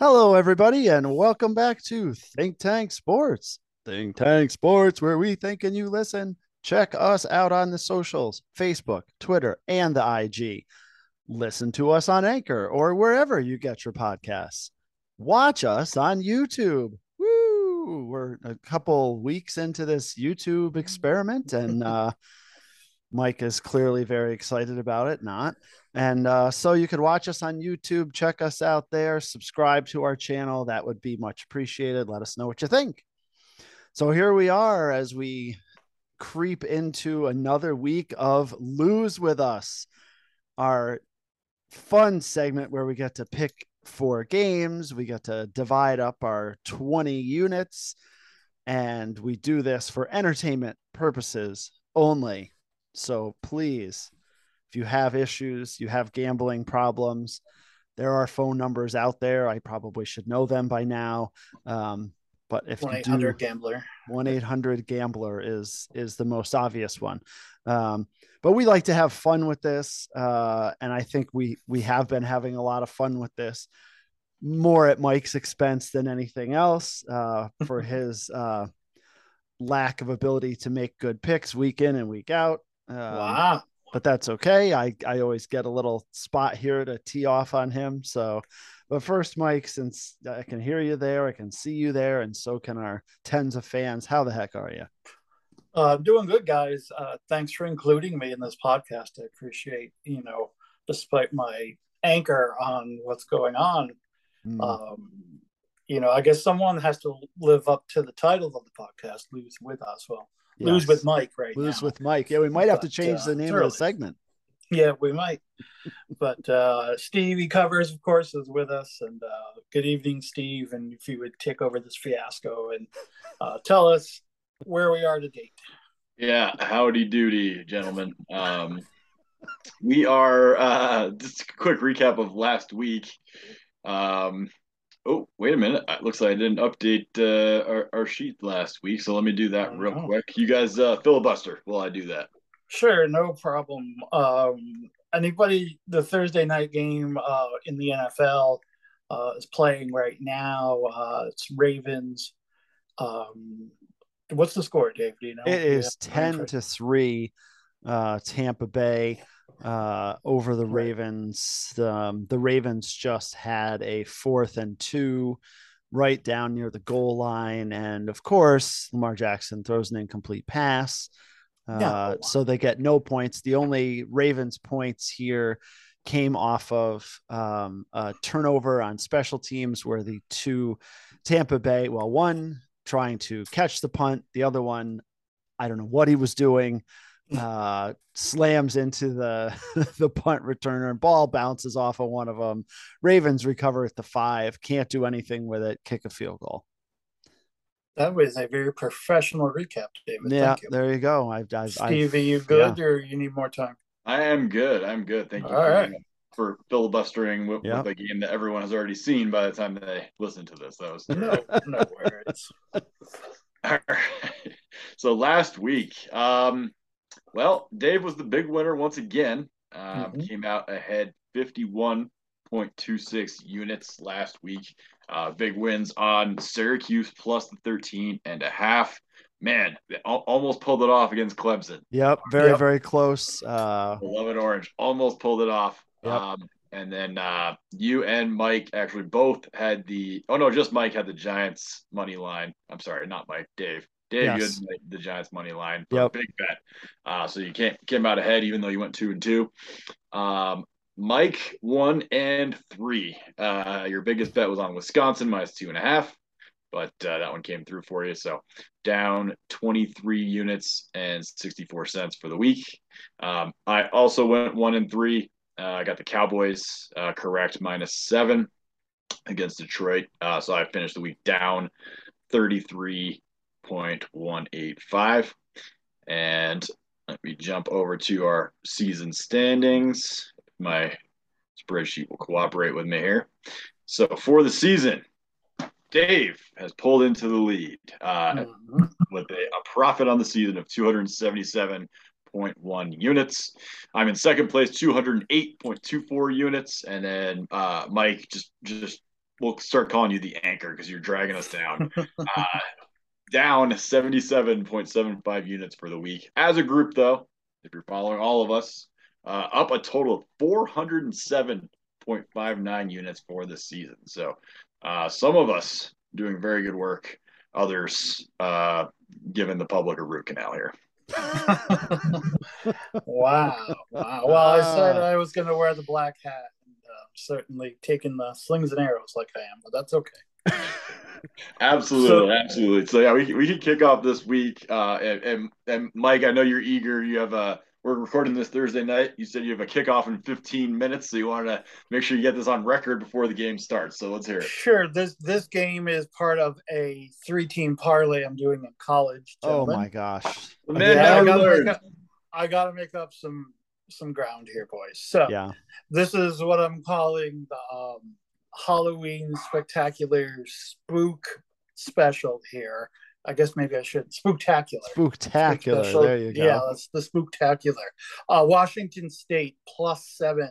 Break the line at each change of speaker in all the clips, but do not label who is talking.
Hello, everybody, and welcome back to Think Tank Sports. Think Tank Sports, where we think and you listen. Check us out on the socials Facebook, Twitter, and the IG. Listen to us on Anchor or wherever you get your podcasts. Watch us on YouTube. Woo! We're a couple weeks into this YouTube experiment, and uh, Mike is clearly very excited about it. Not. And uh, so you could watch us on YouTube, check us out there, subscribe to our channel. That would be much appreciated. Let us know what you think. So here we are as we creep into another week of Lose With Us, our fun segment where we get to pick four games, we get to divide up our 20 units, and we do this for entertainment purposes only. So please if you have issues, you have gambling problems, there are phone numbers out there. I probably should know them by now. Um, but if you do,
gambler,
one eight hundred gambler is is the most obvious one. Um, but we like to have fun with this, uh, and I think we we have been having a lot of fun with this, more at Mike's expense than anything else uh, for his uh, lack of ability to make good picks week in and week out.
Um, wow
but that's okay. I, I always get a little spot here to tee off on him. So, but first, Mike, since I can hear you there, I can see you there, and so can our tens of fans. How the heck are you?
Uh, doing good, guys. Uh, thanks for including me in this podcast. I appreciate, you know, despite my anchor on what's going on, mm. um, you know, I guess someone has to live up to the title of the podcast, Lose With Us. Well, yes. lose with Mike right
lose now. with Mike. Yeah, we might have to change uh, the name of the segment.
Yeah, we might. but uh, Stevie covers, of course, is with us. And uh, good evening, Steve. And if you would take over this fiasco and uh, tell us where we are to date.
Yeah, howdy doody, gentlemen. Um, we are uh, just a quick recap of last week. Um, Oh, wait a minute. It looks like I didn't update uh, our, our sheet last week. So let me do that real know. quick. You guys uh, filibuster while I do that.
Sure, no problem. Um, anybody, the Thursday night game uh, in the NFL uh, is playing right now. Uh, it's Ravens. Um, what's the score, Dave? Do you know?
It is yeah, 10 to 3, uh, Tampa Bay uh, over the Ravens. Um, the Ravens just had a fourth and two right down near the goal line. And of course, Lamar Jackson throws an incomplete pass. Uh, no. So they get no points. The only Ravens points here came off of um, a turnover on special teams where the two Tampa Bay, well, one trying to catch the punt, the other one, I don't know what he was doing uh, slams into the the punt returner and ball bounces off of one of them. Ravens recover at the five, can't do anything with it, kick a field goal.
That was a very professional recap, David.
Yeah, you. there you go. I've,
I've Stevie, you good yeah. or you need more time?
I am good. I'm good. Thank you.
All
for,
right.
for filibustering with, with, a game that everyone has already seen by the time they listen to this. That was no, no worries. All right. So last week, um, well, Dave was the big winner once again. Um, mm-hmm. Came out ahead 51.26 units last week. Uh, big wins on Syracuse plus the 13 and a half. Man, almost pulled it off against Clemson.
Yep, very, yep. very close. Uh,
Beloved Orange almost pulled it off. Yep. Um, and then uh, you and Mike actually both had the. Oh no, just Mike had the Giants money line. I'm sorry, not Mike. Dave Dave, yes. you had the Giants money line.
Yep.
Big bet. Uh, so you can't came out ahead even though you went two and two. Um, Mike one and three. Uh, your biggest bet was on Wisconsin minus two and a half, but uh, that one came through for you. So down 23 units and 64 cents for the week. Um, I also went one and three. Uh, I got the Cowboys uh, correct minus seven against Detroit. Uh, so I finished the week down 33 0.185. And let me jump over to our season standings. My spreadsheet will cooperate with me here. So for the season, Dave has pulled into the lead uh, mm-hmm. with a, a, profit on the season of 277.1 units. I'm in second place, 208.24 units, and then uh, Mike just just we'll start calling you the anchor because you're dragging us down. uh, down 77.75 units for the week. As a group, though, if you're following all of us, uh, up a total of 407.59 units for this season. So uh, some of us doing very good work, others uh, giving the public a root canal here.
wow. Wow. Well, I said I was going to wear the black hat and uh, certainly taking the slings and arrows like I am, but that's okay.
absolutely, so, absolutely. So yeah, we we can kick off this week. Uh, and, and, and Mike, I know you're eager. You have a we're recording this Thursday night. You said you have a kickoff in 15 minutes, so you wanted to make sure you get this on record before the game starts. So let's hear it.
Sure. This this game is part of a three team parlay I'm doing in college.
Gentlemen. Oh my gosh!
Man, yeah, I,
gotta up, I, gotta make up, some some ground here, boys. So
yeah,
this is what I'm calling the um, Halloween spectacular spook special here. I guess maybe I should. Spooktacular.
Spooktacular. there you go.
Yeah, that's the spooktacular. Uh, Washington State plus seven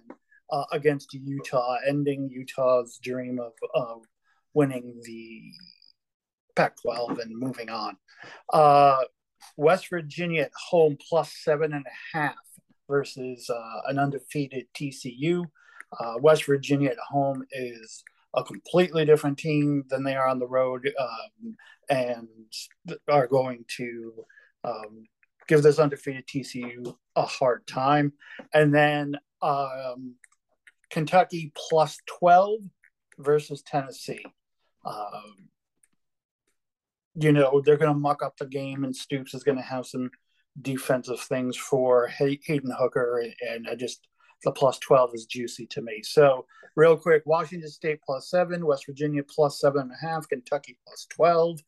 uh, against Utah, ending Utah's dream of uh, winning the Pac-12 and moving on. Uh, West Virginia at home plus seven and a half versus uh, an undefeated TCU. Uh, West Virginia at home is a completely different team than they are on the road um, and are going to um, give this undefeated TCU a hard time. And then um, Kentucky plus 12 versus Tennessee. Um, you know, they're going to muck up the game, and Stoops is going to have some defensive things for Hendon Hooker. And I just, the plus 12 is juicy to me. So, real quick Washington State plus seven, West Virginia plus seven and a half, Kentucky plus 12.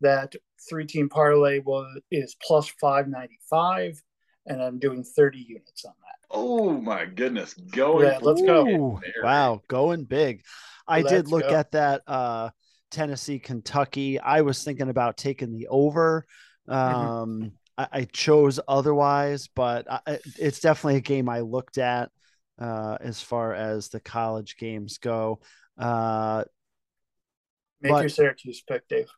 That three team parlay was, is plus 595, and I'm doing 30 units on that.
Oh my goodness. Going.
Yeah, let's go.
Wow, going big. I let's did look go. at that uh, Tennessee, Kentucky. I was thinking about taking the over. Mm-hmm. Um. I, I, chose otherwise, but I, it's definitely a game I looked at uh, as far as the college games go. Uh,
Make but, your Syracuse pick, Dave.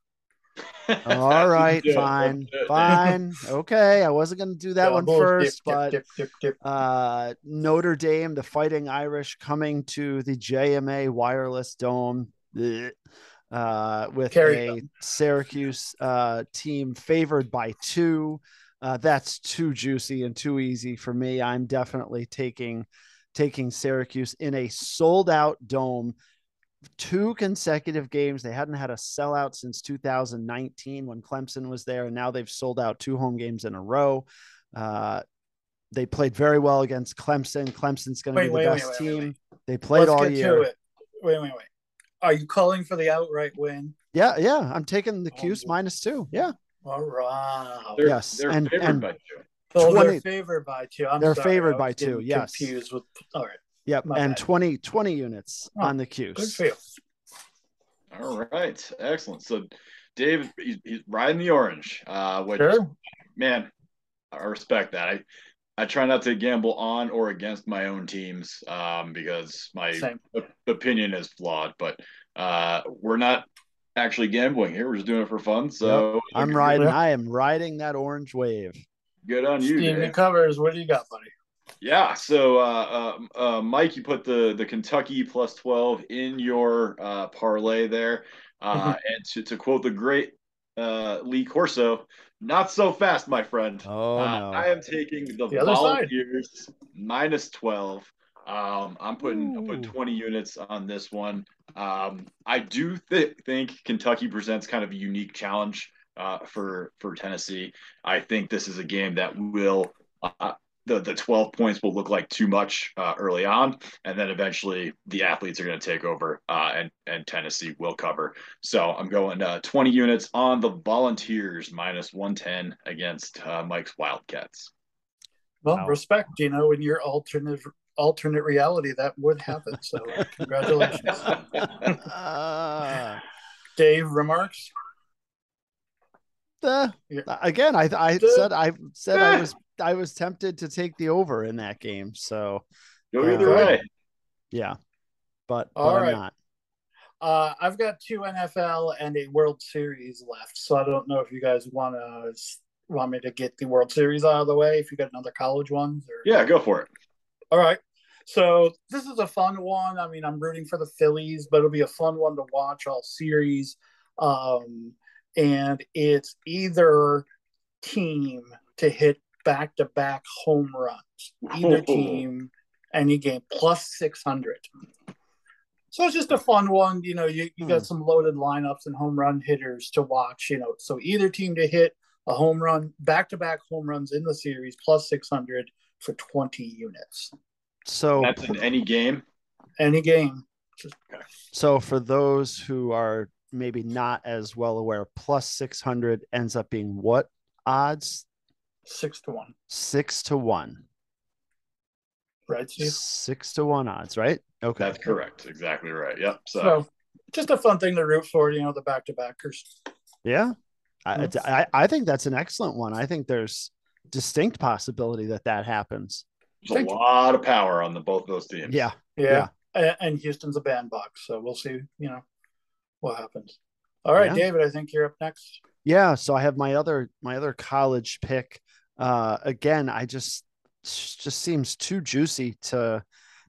All right, fine, fine, okay. I wasn't going to do that one first, but dip, dip, dip, uh, Notre Dame, the Fighting Irish, coming to the JMA Wireless Dome. Uh, with Carry a them. Syracuse uh, team favored by two. Uh, that's too juicy and too easy for me. I'm definitely taking taking Syracuse in a sold out dome. Two consecutive games. They hadn't had a sellout since 2019 when Clemson was there, and now they've sold out two home games in a row. Uh, they played very well against Clemson. Clemson's going to be the wait, best wait, wait, team. They played Let's all year.
Wait, wait, wait. Are you calling for the outright win?
Yeah, yeah. I'm taking the Cuse oh, minus two. Yeah.
All right.
They're, yes, they're and, favored and, by two.
Oh, 20, they're favored by two. I'm
they're
sorry,
favored by two. Yes.
Confused with. All right.
Yep. and 20, 20 units oh, on the Cuse.
Good feel.
All right. Excellent. So, Dave, he's, he's riding the orange. Uh, which,
sure.
man, I respect that. I, I try not to gamble on or against my own teams um, because my opinion is flawed. But uh, we're not actually gambling here. We're just doing it for fun. So
yep. I'm riding. I am riding that orange wave.
Good on you.
Steve covers. What do you got, buddy?
Yeah. So, uh, uh, uh, Mike, you put the the Kentucky plus twelve in your uh, parlay there, uh, mm-hmm. and to, to quote the great uh, Lee Corso, not so fast, my friend.
Oh no.
I am taking the, the Volunteers minus twelve. Um, I'm putting I'm putting 20 units on this one. Um, I do th- think Kentucky presents kind of a unique challenge uh, for for Tennessee. I think this is a game that will uh, the the 12 points will look like too much uh, early on, and then eventually the athletes are going to take over, uh, and and Tennessee will cover. So I'm going uh, 20 units on the Volunteers minus 110 against uh, Mike's Wildcats.
Well, wow. respect. You know, in your alternate alternate reality, that would happen. So congratulations, Dave. Remarks.
Uh, again, I I said I said I was I was tempted to take the over in that game. So
go either uh, way.
Yeah, but, but I'm not.
Uh, I've got two NFL and a World Series left, so I don't know if you guys want to want me to get the World Series out of the way. If you got another college ones, or
Yeah, go for it.
all right. So this is a fun one. I mean, I'm rooting for the Phillies, but it'll be a fun one to watch all series. Um, and it's either team to hit back to back home runs, either oh. team, any game, plus 600. So it's just a fun one. You know, you, you got hmm. some loaded lineups and home run hitters to watch, you know. So either team to hit a home run, back to back home runs in the series, plus 600 for 20 units.
So
That's in any game.
Any game.
So for those who are maybe not as well aware, plus 600 ends up being what odds?
Six to one,
Six to one.
right, Steve?
Six to one odds, right? Okay.
That's correct. Exactly right. Yep. So,
So just a fun thing to root for, you know, the back to backers.
Yeah. I,
hmm.
I, I think that's an excellent one. I think there's distinct possibility that that happens.
there's a lot of power on the both those teams.
Yeah.
Yeah. A- And Houston's a bandbox. So we'll see, you know, what happens. All right,
Yeah.
David, I think you're up next.
Yeah. So I have my other my other college pick. Uh again, I just just seems too juicy to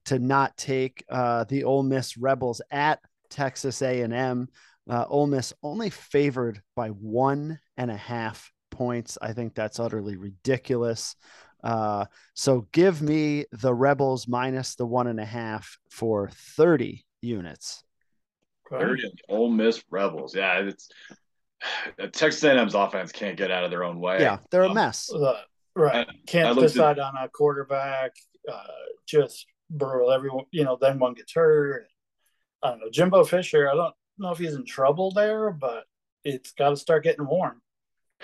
to not take uh the Ole Miss Rebels at Texas A&M. Uh Ole Miss only favored by one and a half points. I think that's utterly ridiculous. Uh so give me the Rebels minus the one and a half for 30 units.
Third and Ole Miss Rebels. Yeah, it's Texas A&M's offense can't get out of their own way.
Yeah, they're a
Um,
mess.
Uh, right.
I
Can't
looked at-
decide on a quarterback. Uh, just brutal. Everyone, you know, then one gets hurt. I don't know. Jimbo Fisher, I don't know if he's in trouble there, but it's got to start getting warm.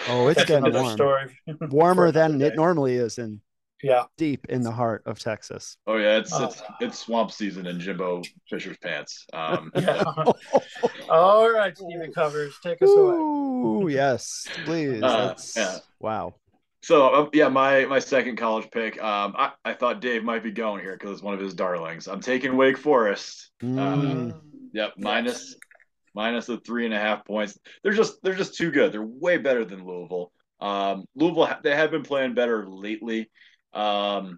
Oh, it's
That's
getting warm.
story.
Warmer than it normally is in
Yeah.
deep in the heart of Texas.
Oh yeah, it's it's
Uh,
it's swamp season in Jimbo Fisher's pants. Um,
Yeah. All right, Stephen Covers, take us away.
Ooh, yes, please.
Uh,
That's
yeah.
wow.
So uh, yeah, my my second college pick. Um, I, I thought Dave might be going here because it's one of his darlings. I'm taking Wake Forest.
Mm,
Yep, minus minus the three and a half points. They're just they're just too good. They're way better than Louisville. Um, Louisville they have been playing better lately, um,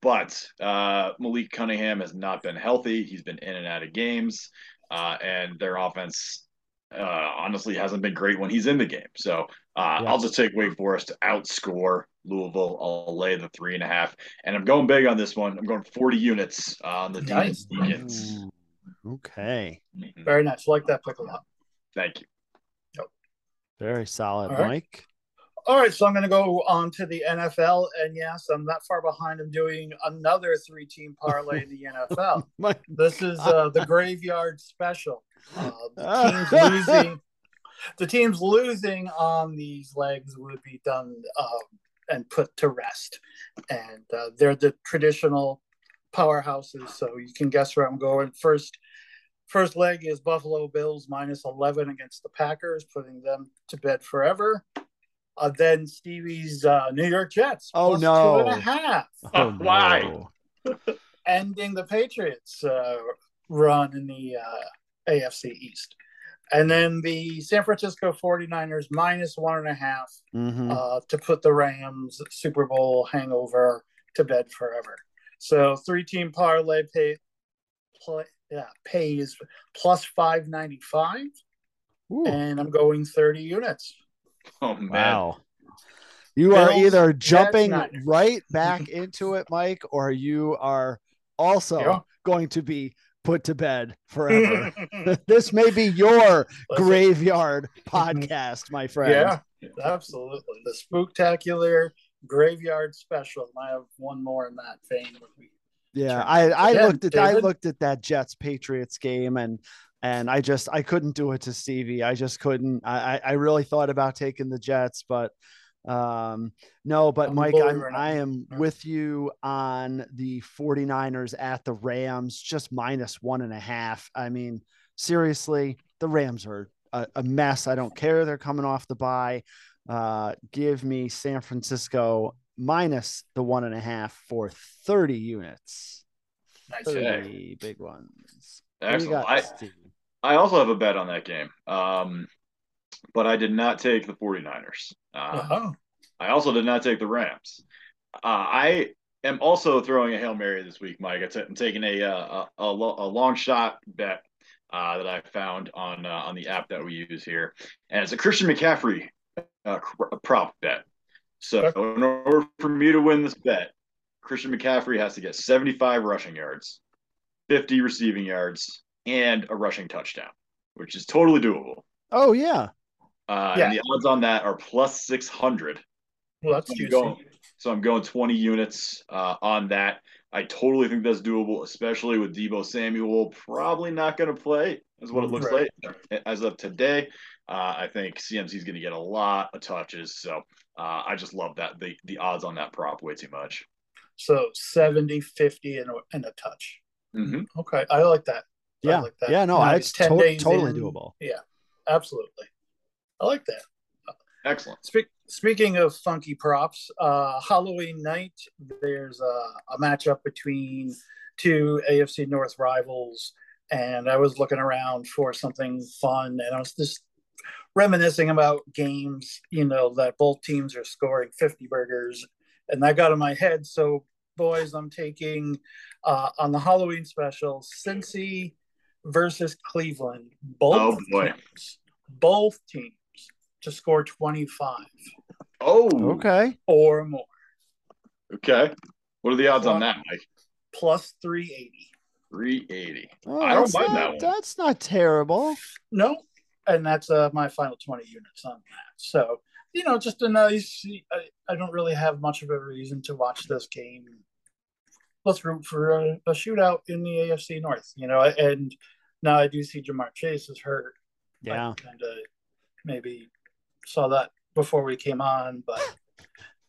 but uh, Malik Cunningham has not been healthy. He's been in and out of games, uh, and their offense uh, honestly hasn't been great when he's in the game. So uh,
Yeah.
I'll just take Wake Forest to outscore Louisville. I'll lay the three and a half, and I'm going big on this one. I'm going 40 units on the
Nice.
Deacons.
Okay,
Mhm.
Very nice. Like that pick a lot.
Thank you. Yep.
very solid,
All right.
Mike.
All right, so I'm going to go on to the NFL, and yes, I'm not far behind. I'm doing another three-team parlay in the NFL.
Mike.
This is uh, the graveyard special. Uh, the teams losing, the teams losing on these legs would be done um, and put to rest, and uh, they're the traditional powerhouses. So you can guess where I'm going. First, first leg is Buffalo Bills minus 11 against the Packers, putting them to bed forever. Uh, then Stevie's uh, New York Jets.
Oh,
plus
no.
two and a half
Oh,
Why?
no.
ending the Patriots uh, run in the uh, AFC East. And then the San Francisco 49ers minus one and a half
Mhm.
uh, to put the Rams Super Bowl hangover to bed forever. So three team parlay pay, play, yeah, pays plus 595
Ooh,
and I'm going 30 units.
Oh man.
wow. You are either jumping
Niners.
right back into it, Mike, or you are also
Yeah.
going to be put to bed forever. this may be your
Listen,
graveyard podcast, my friend.
Yeah, absolutely. The spooktacular graveyard special. And I have one more in that vein. With me.
Yeah, I I
Yeah,
looked at I looked at that Jets Patriots game and and I just I couldn't do it to Stevie. I just couldn't. I I I really thought about taking the Jets, but um no but
I'm
mike i'm
believer
i am
Yeah.
with you on the 49ers at the rams just minus one and a half i mean seriously the rams are a, a mess i don't care they're coming off the bye uh give me san francisco minus the one and a half for 30 units
Nice.
30 big ones What do you
Excellent.
got,
I,
Stevie?
I also have a bet on that game. Um, but I did not take the 49ers. Uh, uh-huh. I also did not take the Rams. Uh, I am also throwing a Hail Mary this week, Mike. I'm taking a, uh, a, a, a long shot bet uh, that I found on uh, on the app that we use here, and it's a Christian McCaffrey uh, prop bet. So in order for me to win this bet, Christian McCaffrey has to get 75 rushing yards, 50 receiving yards, and a rushing touchdown, which is totally doable.
Oh yeah.
Uh, yeah. And the odds on that are plus 600.
Well, that's
so I'm, going, so I'm going 20 units uh, on that. I totally think that's doable, especially with Deebo Samuel probably not going to play, is what it looks right. like as of today. Uh, I think CMC is going to get a lot of touches. So uh, I just love that the the odds on that prop way too much.
So 70, 50, and a, and a touch.
Mm-hmm.
Okay, I like that.
Yeah,
like that.
yeah, no, nice. it's to- totally in. doable.
Yeah, absolutely. I like that.
Excellent.
Speak, speaking of funky props, uh, Halloween night, there's a, a matchup between two AFC North rivals, and I was looking around for something fun, and I was just reminiscing about games, you know, that both teams are scoring 50 burgers, and that got in my head. So, boys, I'm taking uh, on the Halloween special Cincy versus Cleveland. Both oh, boy. teams, both teams to score 25.
Oh,
okay.
Or more.
Okay. What are the odds plus, on that, Mike?
Plus 380.
380. Oh, I don't mind
not,
that one.
That's not terrible.
No. And that's uh, my final 20 units on that. So, you know, just a nice, I, I don't really have much of a reason to watch this game. Let's root for a, a shootout in the AFC North, you know, and now I do see Ja'Marr Chase is hurt.
Yeah.
kind of maybe saw that before we came on, but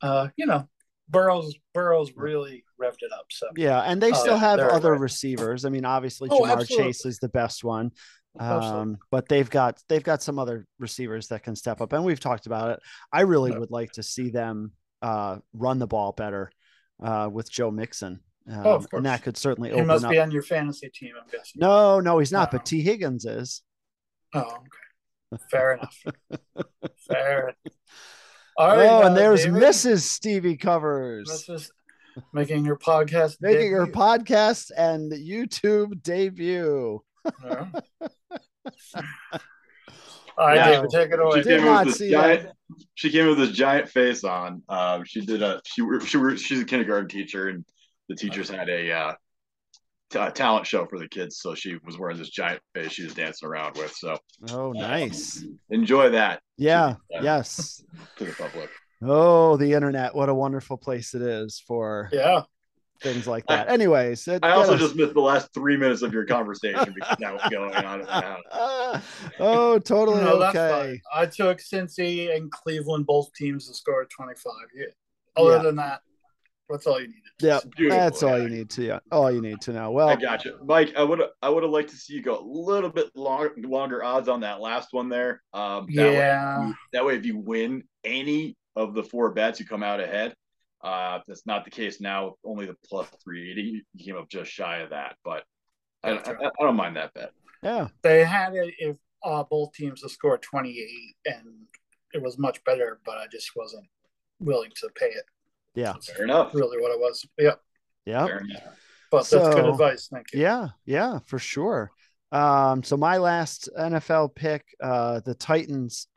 uh, you know, Burrows Burrows really revved it up. So
yeah, and they uh, still have other right. receivers. I mean, obviously oh, Ja'Marr absolutely. Chase is the best one. Um, but they've got they've got some other receivers that can step up, and we've talked about it. I really would like to see them uh, run the ball better uh, with Joe Mixon.
Um, oh, of course.
And that could certainly
he
open
must
up.
be on your fantasy team, I'm guessing.
No, no, he's not. No. But Tee Higgins is.
Oh, okay. Fair enough. Fair.
All right. Oh, uh, and there's David, Mrs. Stevie Covers.
Mrs. Making her podcast.
Making debut. her podcast and YouTube debut.
Yeah. All right, David, take it away.
She came, with this giant, she came with this giant face on. Um, she did a she she she's a kindergarten teacher, and the teachers had a uh, t- talent show for the kids. So she was wearing this giant face she was dancing around with. So
oh, nice.
Um, enjoy that.
Yeah. To, uh, yes.
To the public.
Oh, the internet! What a wonderful place it is for
yeah
things like that. Anyways,
it, I also just missed the last three minutes of your conversation because that was going on in the house.
oh, totally no, okay.
I took Cincy and Cleveland, both teams to score 25. Yeah. Other yeah. than that, that's all you need.
Yeah, that's all you need to. Yeah, All you need to know. Well,
I got you, Mike. I would I would have liked to see you go a little bit long, longer odds on that last one there. Um,
that yeah.
Way, that way, if you win any of the four bets, you come out ahead. Uh, that's not the case now. Only the plus three eighty. You came up just shy of that, but I, I, I, don't mind that bet.
Yeah,
they had it if uh, both teams to score twenty eight, and it was much better, but I just wasn't willing to pay it.
Yeah.
Fair enough.
Really what it was. Yeah.
Yeah.
But so, that's good advice. Thank you.
Yeah. Yeah, for sure. Um, so my last NFL pick, uh, the Titans.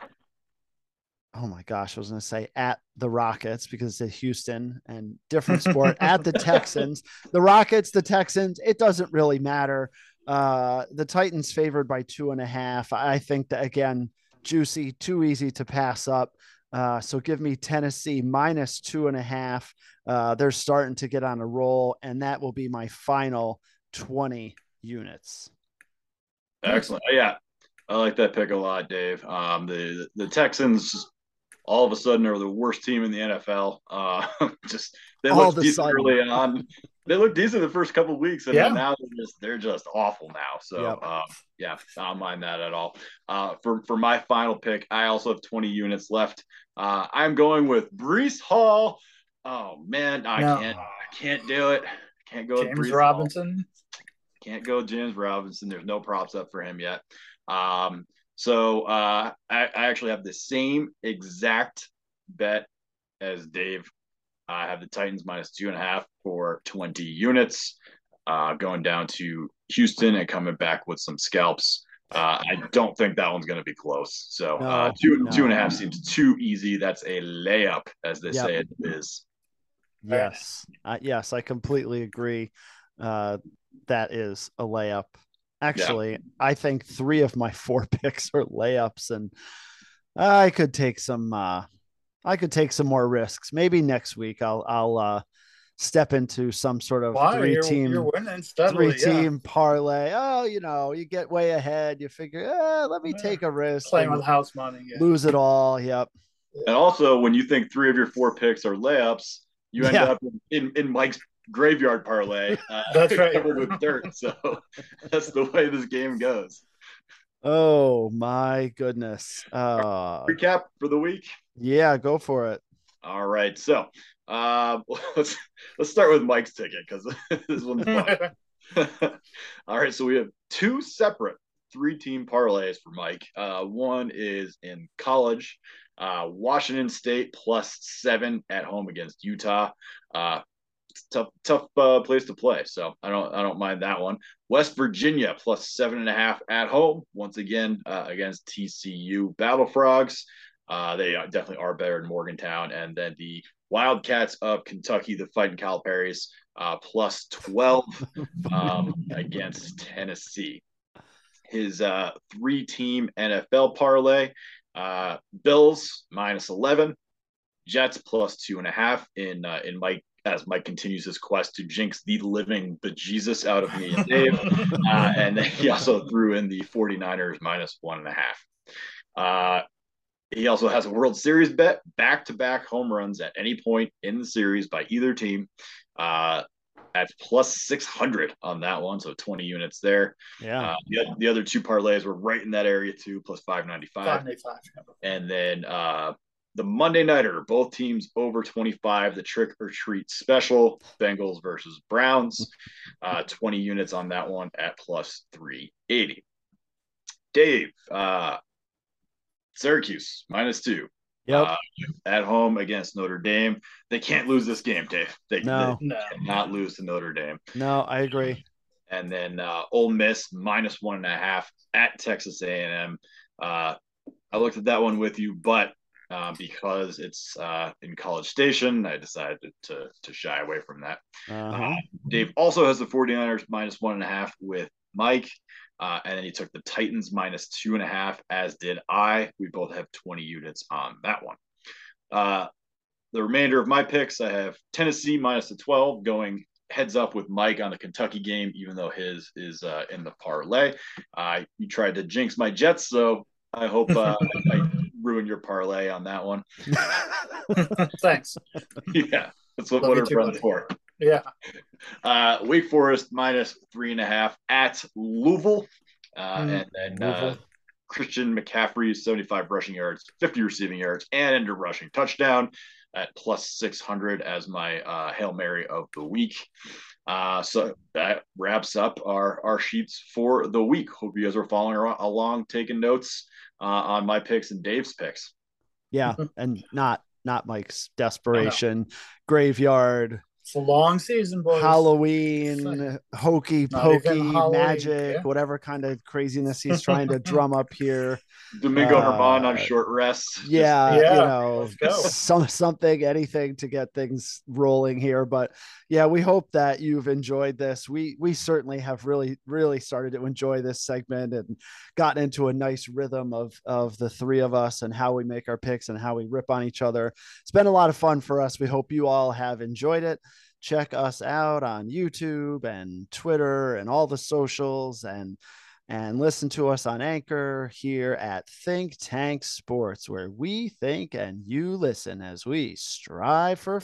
Oh my gosh, I was going to say at the Rockets because it's Houston and different sport at the Texans. The Rockets, the Texans, it doesn't really matter. Uh, the Titans favored by two and a half. I think that again, juicy, too easy to pass up. Uh, so give me Tennessee minus two and a half. Uh, they're starting to get on a roll, and that will be my final 20 units.
Excellent. Yeah, I like that pick a lot, Dave. Um, the the Texans all of a sudden are the worst team in the NFL. Uh, just they look decent early on. They look decent the first couple weeks, and yeah. now they're just they're just awful now. So yep. um, yeah, I don't mind that at all. Uh, for for my final pick, I also have 20 units left. Uh, I'm going with Breece Hall. Oh man, I no. can't, I can't do it. Can't go
James Robinson.
Hall. can't go James Robinson. There's no props up for him yet. Um, so uh, I, I actually have the same exact bet as Dave. I have the Titans minus two and a half for 20 units, uh, going down to Houston and coming back with some scalps. Uh, I don't think that one's going to be close. So no, uh, two no. two and a half seems too easy. That's a layup, as they yep. say it is.
Yes, uh, yes, I completely agree. Uh, that is a layup. Actually, yeah. I think three of my four picks are layups, and I could take some. Uh, I could take some more risks. Maybe next week I'll I'll uh, step into some sort of Why? 3 you're, team you're three team parlay. Oh, you know, you get way ahead. You figure, eh, let me yeah. take a risk.
Playing with house money.
Yeah. Lose it all. Yep.
And also, when you think three of your four picks are layups, you end up in, in Mike's graveyard parlay.
Uh, that's right.
Covered with dirt. So that's the way this game goes.
Oh my goodness. Uh,
Recap for the week.
Yeah, go for it.
All right. So uh, let's let's start with Mike's ticket because this one's fun. All right. So we have two separate three team parlays for Mike. Uh, one is in college. Uh, Washington State plus seven at home against Utah. Uh, tough tough uh, place to play. So I don't I don't mind that one. West Virginia plus seven and a half at home once again uh, against TCU Battle Frogs. Uh, they definitely are better in Morgantown, and then the Wildcats of Kentucky, the fighting Calipari's, uh, plus twelve um, against Tennessee. His uh, three-team NFL parlay: uh, Bills minus eleven, Jets plus two and a half in uh, in Mike as Mike continues his quest to jinx the living bejesus out of me and Dave. uh, and he also threw in the 49ers minus one and a half. He also has a World Series bet, back to back home runs at any point in the series by either team. Uh, at plus 600 on that one, so 20 units there.
Yeah. Uh,
the, the, other two parlays were right in that area too, plus 595. 595. And then uh, the Monday Nighter, both teams over 25, the trick or treat special, Bengals versus Browns, uh, 20 units on that one at plus 380. Dave, uh, Syracuse minus two.
Yep. Uh,
at home against Notre Dame. They can't lose this game, Dave. They, no. they cannot lose to Notre Dame.
No, I agree.
And then uh, Ole Miss minus one and a half at Texas A&M. Uh, I looked at that one with you, but uh, because it's uh, in College Station. I decided to, to shy away from that. Uh-huh. Uh, Dave also has the 49ers minus one and a half with Mike. Uh, and then he took the Titans minus two and a half, as did I. We both have 20 units on that one. Uh, the remainder of my picks, I have Tennessee minus the 12 going heads up with Mike on the Kentucky game, even though his is uh, in the parlay. Uh, you tried to jinx my Jets, so I hope uh, I ruin your parlay on that one.
Thanks.
Yeah, that's what, what it runs for.
Yeah.
Uh, Wake Forest minus three and a half at Louisville. Uh, mm, and then uh, Christian McCaffrey, 75 rushing yards, 50 receiving yards, and under rushing touchdown at plus 600 as my uh, Hail Mary of the week. Uh, so that wraps up our, our sheets for the week. Hope you guys are following along, taking notes uh, on my picks and Dave's picks.
Yeah, and not not Mike's desperation, graveyard,
it's a long season, boys.
Halloween, hokey pokey, magic, yeah. whatever kind of craziness he's trying to drum up here.
Domingo uh, Herman on short rest.
Yeah, yeah, you know, some something, anything to get things rolling here. But yeah, we hope that you've enjoyed this. We we certainly have really really started to enjoy this segment and gotten into a nice rhythm of of the three of us and how we make our picks and how we rip on each other. It's been a lot of fun for us. We hope you all have enjoyed it check us out on YouTube and Twitter and all the socials and and listen to us on Anchor here at Think Tank Sports, where we think and you listen as we strive for